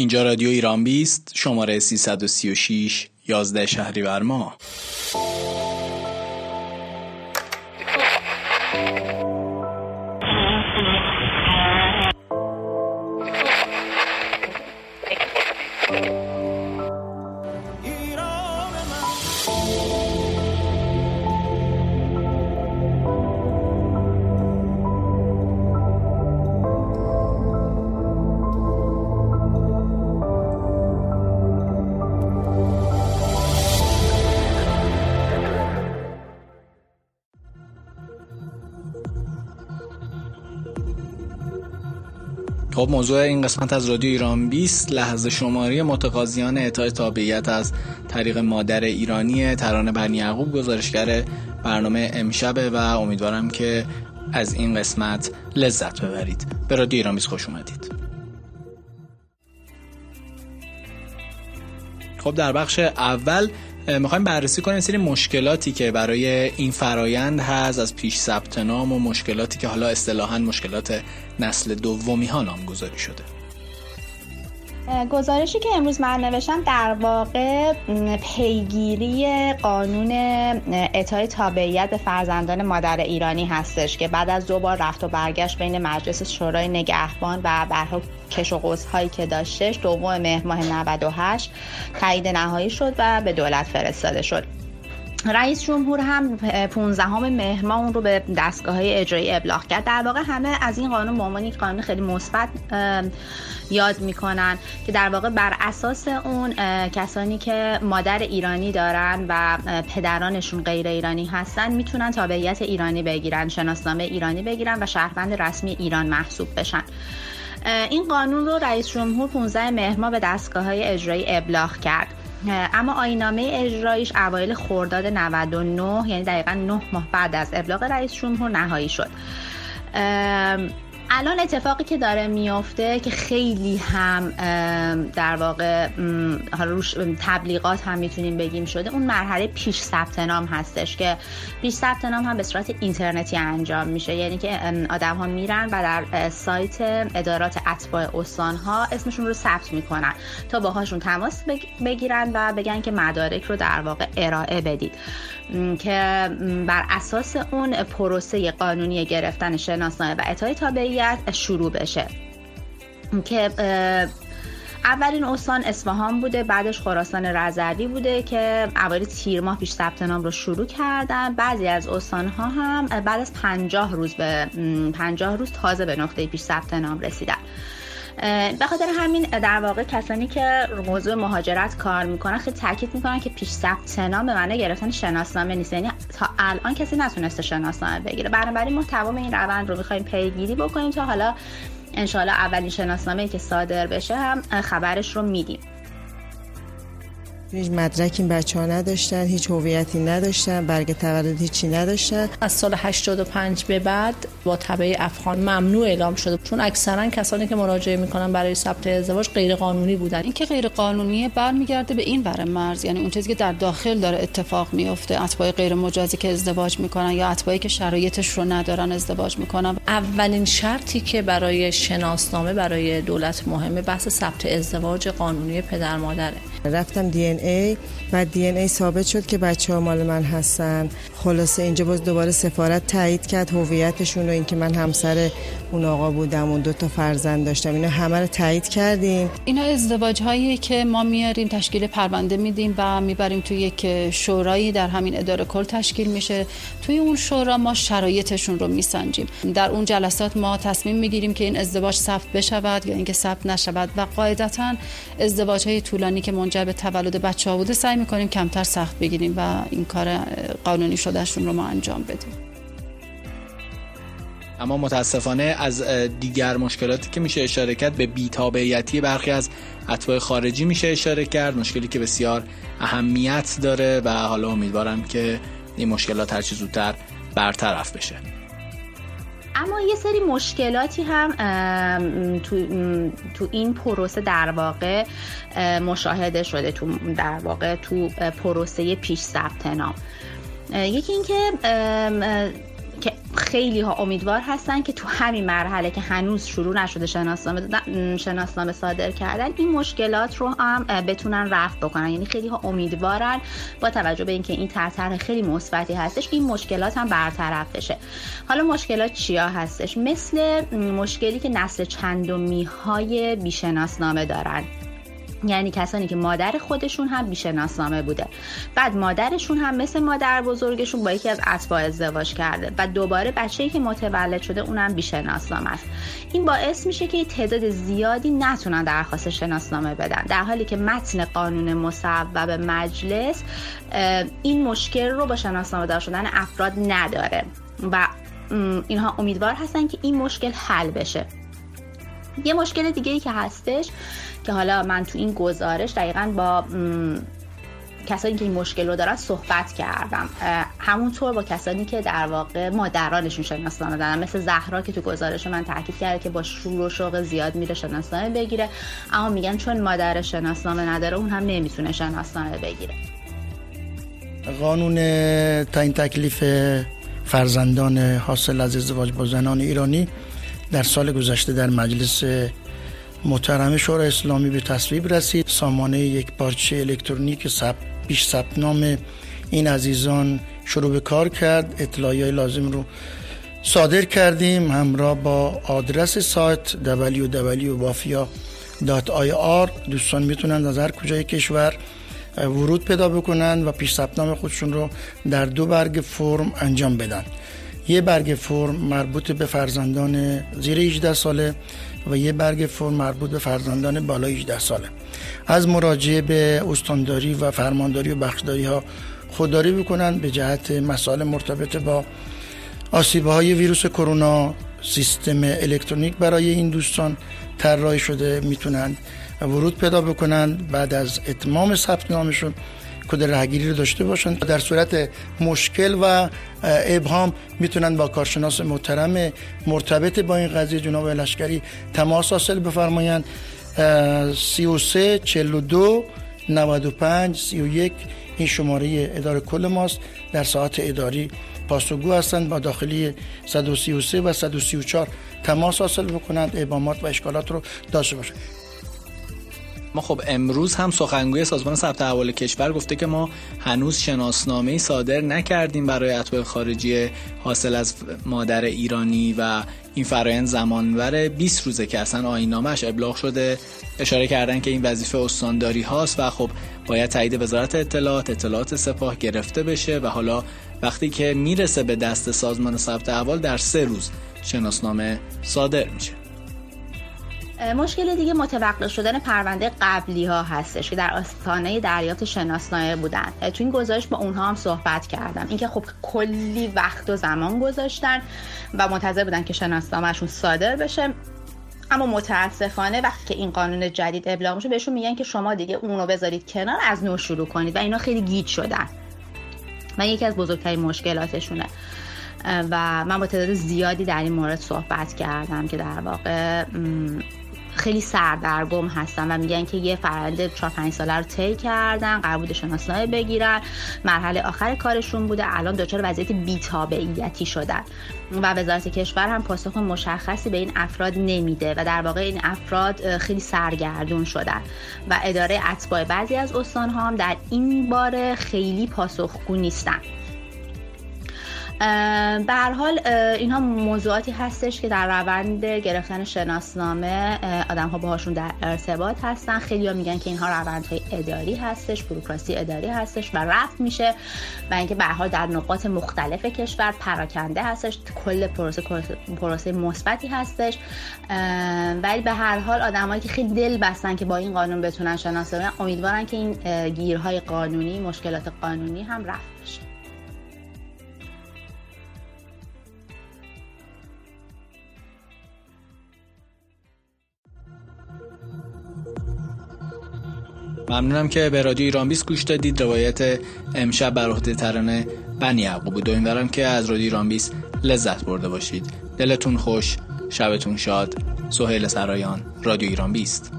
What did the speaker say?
اینجا رادیو ایران بیست شماره 336 11 شهریور ماه خب موضوع این قسمت از رادیو ایران 20 لحظه شماری متقاضیان اعطای تابعیت از طریق مادر ایرانی ترانه بنی یعقوب گزارشگر برنامه امشبه و امیدوارم که از این قسمت لذت ببرید. به رادیو ایران 20 خوش اومدید. خب در بخش اول می‌خوایم بررسی کنیم سری مشکلاتی که برای این فرایند هست. از پیش ثبت نام و مشکلاتی که حالا اصطلاحا مشکلات نسل دومی ها نامگذاری شده. گزارشی که امروز من نوشتم در واقع پیگیری قانون اعطای تابعیت به فرزندان مادر ایرانی هستش که بعد از دو بار رفت و برگشت بین مجلس شورای نگهبان و برها کش و هایی که داشتش دوم مهر ماه 98 تایید نهایی شد و به دولت فرستاده شد. رئیس جمهور هم 15 مهر ماه اون رو به دستگاه های اجرایی ابلاغ کرد. در واقع همه از این قانون به عنوان قانون خیلی مثبت یاد می‌کنن که در واقع بر اساس اون کسانی که مادر ایرانی دارن و پدرانشون غیر ایرانی هستن می‌تونن تابعیت ایرانی بگیرن شناسنامه ایرانی بگیرن و شهروند رسمی ایران محسوب بشن. این قانون رو رئیس جمهور 15 مهر به دستگاه های اجرایی ابلاغ کرد. اما آینامه اجرایش اوایل خرداد 99 یعنی دقیقا 9 ماه بعد از ابلاغ رئیس جمهور نهایی شد. الان اتفاقی که داره میافته که خیلی هم در واقع حالا روش تبلیغات هم می‌تونیم بگیم شده اون مرحله پیش ثبت نام هستش که پیش ثبت نام هم به صورت اینترنتی انجام میشه. یعنی که آدم ها میرن و در سایت ادارات اتباع استان ها اسمشون رو ثبت می‌کنن تا باهاشون تماس بگیرن و بگن که مدارک رو در واقع ارائه بدید. که بر اساس اون پروسه قانونی گرفتن شناسنامه و اعطای تابعیت شروع بشه. که اولین استان اصفهان بوده بعدش خراسان رضوی بوده که اوایل تیر ماه پیش ثبت نام رو شروع کردن. بعضی از استان ها هم بعد از 50 روز به 50 روز تازه به نقطه پیش ثبت نام رسیدن. به خاطر همین در واقع کسانی که موضوع مهاجرت کار می‌کنن خیلی تاکید می‌کنن که پیش ثبت نام به معنی گرفتن شناسنامه نیست. یعنی تا الان کسی نتونسته شناسنامه بگیره. بنابراین ما تمام این روند رو می‌خوایم پیگیری بکنیم تا حالا انشالله اولین شناسنامه که صادر بشه هم خبرش رو میدیم. هیچ مدرک این بچه ها نداشتن هیچ هویتی نداشتن برگ تولد هیچی نداشتن. از سال 85 به بعد با تبع افغان ممنوع اعلام شده. چون اکثرا کسانی که مراجعه می‌کنن برای ثبت ازدواج غیر قانونی بودن. این که غیر قانونیه برمیگرده به این بر مرز. یعنی اون چیزی که در داخل داره اتفاق میفته اتباع غیر مجازی که ازدواج می‌کنن یا اتباعی که شرایطش رو ندارن ازدواج می‌کنن. اولین شرطی که برای شناسنامه برای دولت مهمه بحث ثبت ازدواج قانونی پدر مادره. رفتم دی ای و دی ای ثابت شد که بچه ها مال من هستن. خلاصه اینجا باز دوباره سفارت تایید کرد هویتشون و اینکه من همسر اون آقا بودم اون دو تا فرزند داشتم اینا همه رو تایید کردیم. اینا ازدواج هایی که ما میاریم تشکیل پرونده میدیم و می‌بریم توی یک شورایی در همین اداره کل تشکیل میشه. توی اون شورا ما شرایطشون رو میسنجیم. در اون جلسات ما تصمیم می‌گیریم که این ازدواج ثبت بشود یا اینکه ثبت نشود و قاعدتا ازدواج های طولانی که منجر به تولد بچه ها بوده سعی می‌کنیم کمتر سخت بگیریم و این کار قانونی شدهشون رو ما انجام بدیم. اما متاسفانه از دیگر مشکلاتی که میشه اشاره کرد به بیتابعیتی برخی از اتباع خارجی میشه اشاره کرد مشکلی که بسیار اهمیت داره و حالا امیدوارم که این مشکلات هرچی زودتر برطرف بشه. اما یه سری مشکلاتی هم تو, تو این پروسه در واقع مشاهده شده تو در واقع تو پروسه پیش ثبت نام. یکی اینکه که خیلی ها امیدوار هستن که تو همین مرحله که هنوز شروع نشده شناسنامه شناسنامه صادر کردن این مشکلات رو هم بتونن رفع بکنن. یعنی خیلی ها امیدوارن با توجه به اینکه این طرح خیلی مثبتی هستش این مشکلات هم برطرف بشه. حالا مشکلات چیا هستش؟ مثل مشکلی که نسل چندمی های بیشناسنامه دارن. یعنی کسانی که مادر خودشون هم بیشناسنامه بوده. بعد مادرشون هم مثل مادر بزرگشون با یکی از اتباع ازدواج کرده و دوباره بچه‌ای که متولد شده اونم بیشناسنامه است. این باعث میشه که تعداد زیادی نتونن درخواست شناسنامه بدن. در حالی که متن قانون مصوب مجلس این مشکل رو با شناسنامه دار شدن افراد نداره و اینها امیدوار هستن که این مشکل حل بشه. یه مشکل دیگه ای که هستش که حالا من تو این گزارش دقیقا با کسانی که این مشکل رو دارن صحبت کردم. همونطور با کسانی که در واقع مادرانشون شناسنامه دارن. مثل زهرا که تو گزارش من تاکید کرده که با شور و شوق زیاد میره شناسنامه بگیره. اما میگن چون مادر شناسنامه نداره اون هم نمی‌تونه شناسنامه بگیره. قانون تعیین تکلیف فرزندان حاصل از ازدواج با زنان ایرانی در سال گذشته در مجلس محترم شورای اسلامی به تصویب رسید. سامانه یک پارچه الکترونیک سب پیش ثبت نام این عزیزان شروع به کار کرد. اطلاعی لازم رو صادر کردیم. همراه با آدرس سایت www.bafia.ir دوستان می‌تونن از هر کجای کشور ورود پیدا بکنن و پیش ثبت نام خودشون رو در دو برگ فرم انجام بدن. یه برگ فرم مربوط به فرزندان زیر 18 ساله و یه برگ فرم مربوط به فرزندان بالای 18 ساله. از مراجعه به استانداری و فرمانداری و بخشداری ها خودداری بکنن به جهت مسائل مرتبط با آسیبه های ویروس کرونا سیستم الکترونیک برای این دوستان طراحی شده می‌تونن ورود پیدا بکنن بعد از اتمام ثبت نامشون کد رهگیری رو داشته باشن. در صورت مشکل و ابهام می‌تونن با کارشناس محترم مرتبط با این قضیه جناب لشکری تماس حاصل بفرمایند. 33 42 95 31 این شماره اداره کل ماست. در ساعت اداری پاسخگو هستند. با داخلی 133 و 134 تماس حاصل بکنند. ابهامات و اشکالات رو داشته باشند. ما خب امروز هم سخنگوی سازمان ثبت احوال کشور گفته که ما هنوز شناسنامه صادر نکردیم برای اتباع خارجی حاصل از مادر ایرانی و این فرایند زمانور 20 روزه که اصلا آینامش ابلاغ شده. اشاره کردن که این وظیفه استانداری هاست و خب باید تایید وزارت اطلاعات اطلاعات سپاه گرفته بشه و حالا وقتی که می‌رسه به دست سازمان ثبت احوال در سه روز شناسنامه صادر میشه. مشکل دیگه متوقف شدن پرونده قبلی ها هستش که در آستانه دریافت شناسنامه بودن. تو این گزارش با اونها هم صحبت کردم. اینکه خب کلی وقت و زمان گذاشتن و منتظر بودن که شناسنامهشون صادر بشه. اما متاسفانه وقتی که این قانون جدید ابلاغ میشه بهشون میگن که شما دیگه اونو بذارید کنار از نو شروع کنید و اینا خیلی گیج شدن. و یکی از بزرگترین مشکلاتشونه. و من با تعداد زیادی در این مورد صحبت کردم که در واقع خیلی سردرگم هستن و میگن که یه فرآیند 4 5 ساله رو طی کردن قرار بوده شناسنامه بگیرن. مرحله آخر کارشون بوده الان دچار وضعیت بی‌تابعیتی شدن. و وزارت کشور هم پاسخ مشخصی به این افراد نمیده و در واقع این افراد خیلی سرگردون شدن. و اداره اتباع بعضی از استانها هم در این باره خیلی پاسخگو نیستن. به هر حال اینها موضوعاتی هستش که در روند گرفتن شناسنامه آدم ها باهاشون در ارتباط هستن. خیلی ها میگن که اینها روندهای اداری هستش بروکراسی اداری هستش و رفت میشه و اینکه به حال در نقاط مختلف کشور پراکنده هستش. کل پروسه پروسه مثبتی هستش. ولی به هر حال آدمایی که خیلی دل بستن که با این قانون بتونن شناسنامه امیدوارن که این گیرهای قانونی مشکلات قانونی هم رفت بشه. ممنونم که به رادیو ایران 20 گوش دادید. روایت امشب بر عهده ترانه بنی یعقوب بود. امیدوارم که از رادیو ایران 20 لذت برده باشید. دلتون خوش شبتون شاد. سهیل سرایان رادیو ایران 20